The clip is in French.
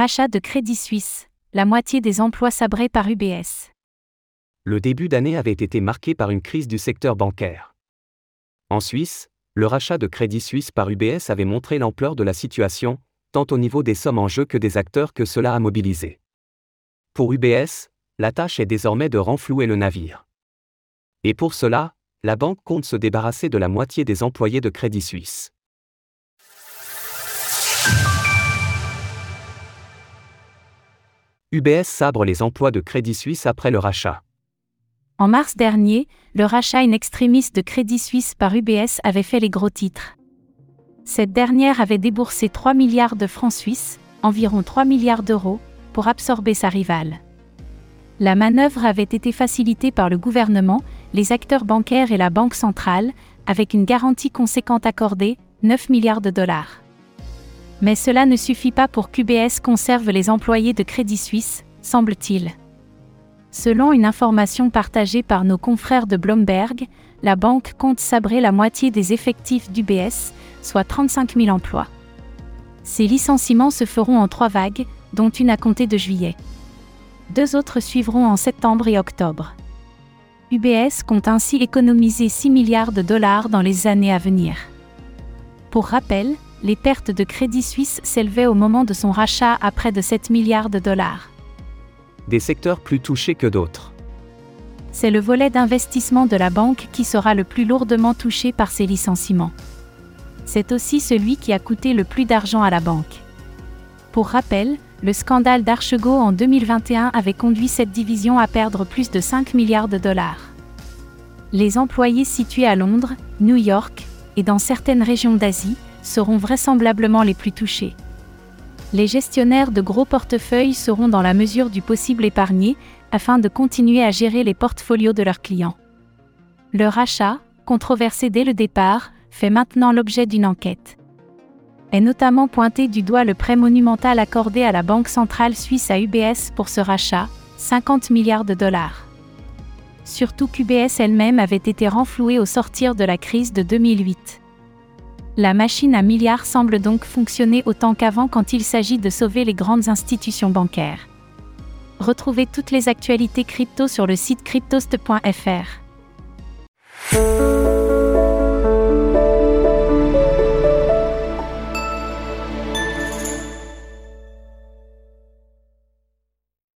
Rachat de Crédit Suisse, la moitié des emplois sabrés par UBS. Le début d'année avait été marqué par une crise du secteur bancaire. En Suisse, le rachat de Crédit Suisse par UBS avait montré l'ampleur de la situation, tant au niveau des sommes en jeu que des acteurs que cela a mobilisés. Pour UBS, la tâche est désormais de renflouer le navire. Et pour cela, la banque compte se débarrasser de la moitié des employés de Crédit Suisse. UBS sabre les emplois de Crédit Suisse après le rachat. En mars dernier, le rachat in extremis de Crédit Suisse par UBS avait fait les gros titres. Cette dernière avait déboursé 3 milliards de francs suisses, environ 3 milliards d'euros, pour absorber sa rivale. La manœuvre avait été facilitée par le gouvernement, les acteurs bancaires et la Banque centrale, avec une garantie conséquente accordée, 9 milliards de dollars. Mais cela ne suffit pas pour qu'UBS conserve les employés de Crédit Suisse, semble-t-il. Selon une information partagée par nos confrères de Bloomberg, la banque compte sabrer la moitié des effectifs d'UBS, soit 35 000 emplois. Ces licenciements se feront en trois vagues, dont une à compter de juillet. Deux autres suivront en septembre et octobre. UBS compte ainsi économiser 6 milliards de dollars dans les années à venir. Pour rappel, les pertes de Crédit Suisse s'élevaient au moment de son rachat à près de 7 milliards de dollars. Des secteurs plus touchés que d'autres. C'est le volet d'investissement de la banque qui sera le plus lourdement touché par ces licenciements. C'est aussi celui qui a coûté le plus d'argent à la banque. Pour rappel, le scandale d'Archego en 2021 avait conduit cette division à perdre plus de 5 milliards de dollars. Les employés situés à Londres, New York et dans certaines régions d'Asie seront vraisemblablement les plus touchés. Les gestionnaires de gros portefeuilles seront dans la mesure du possible épargnés afin de continuer à gérer les portfolios de leurs clients. Leur achat, controversé dès le départ, fait maintenant l'objet d'une enquête. Est notamment pointé du doigt le prêt monumental accordé à la Banque centrale suisse à UBS pour ce rachat, 50 milliards de dollars. Surtout qu'UBS elle-même avait été renflouée au sortir de la crise de 2008. La machine à milliards semble donc fonctionner autant qu'avant quand il s'agit de sauver les grandes institutions bancaires. Retrouvez toutes les actualités crypto sur le site cryptost.fr.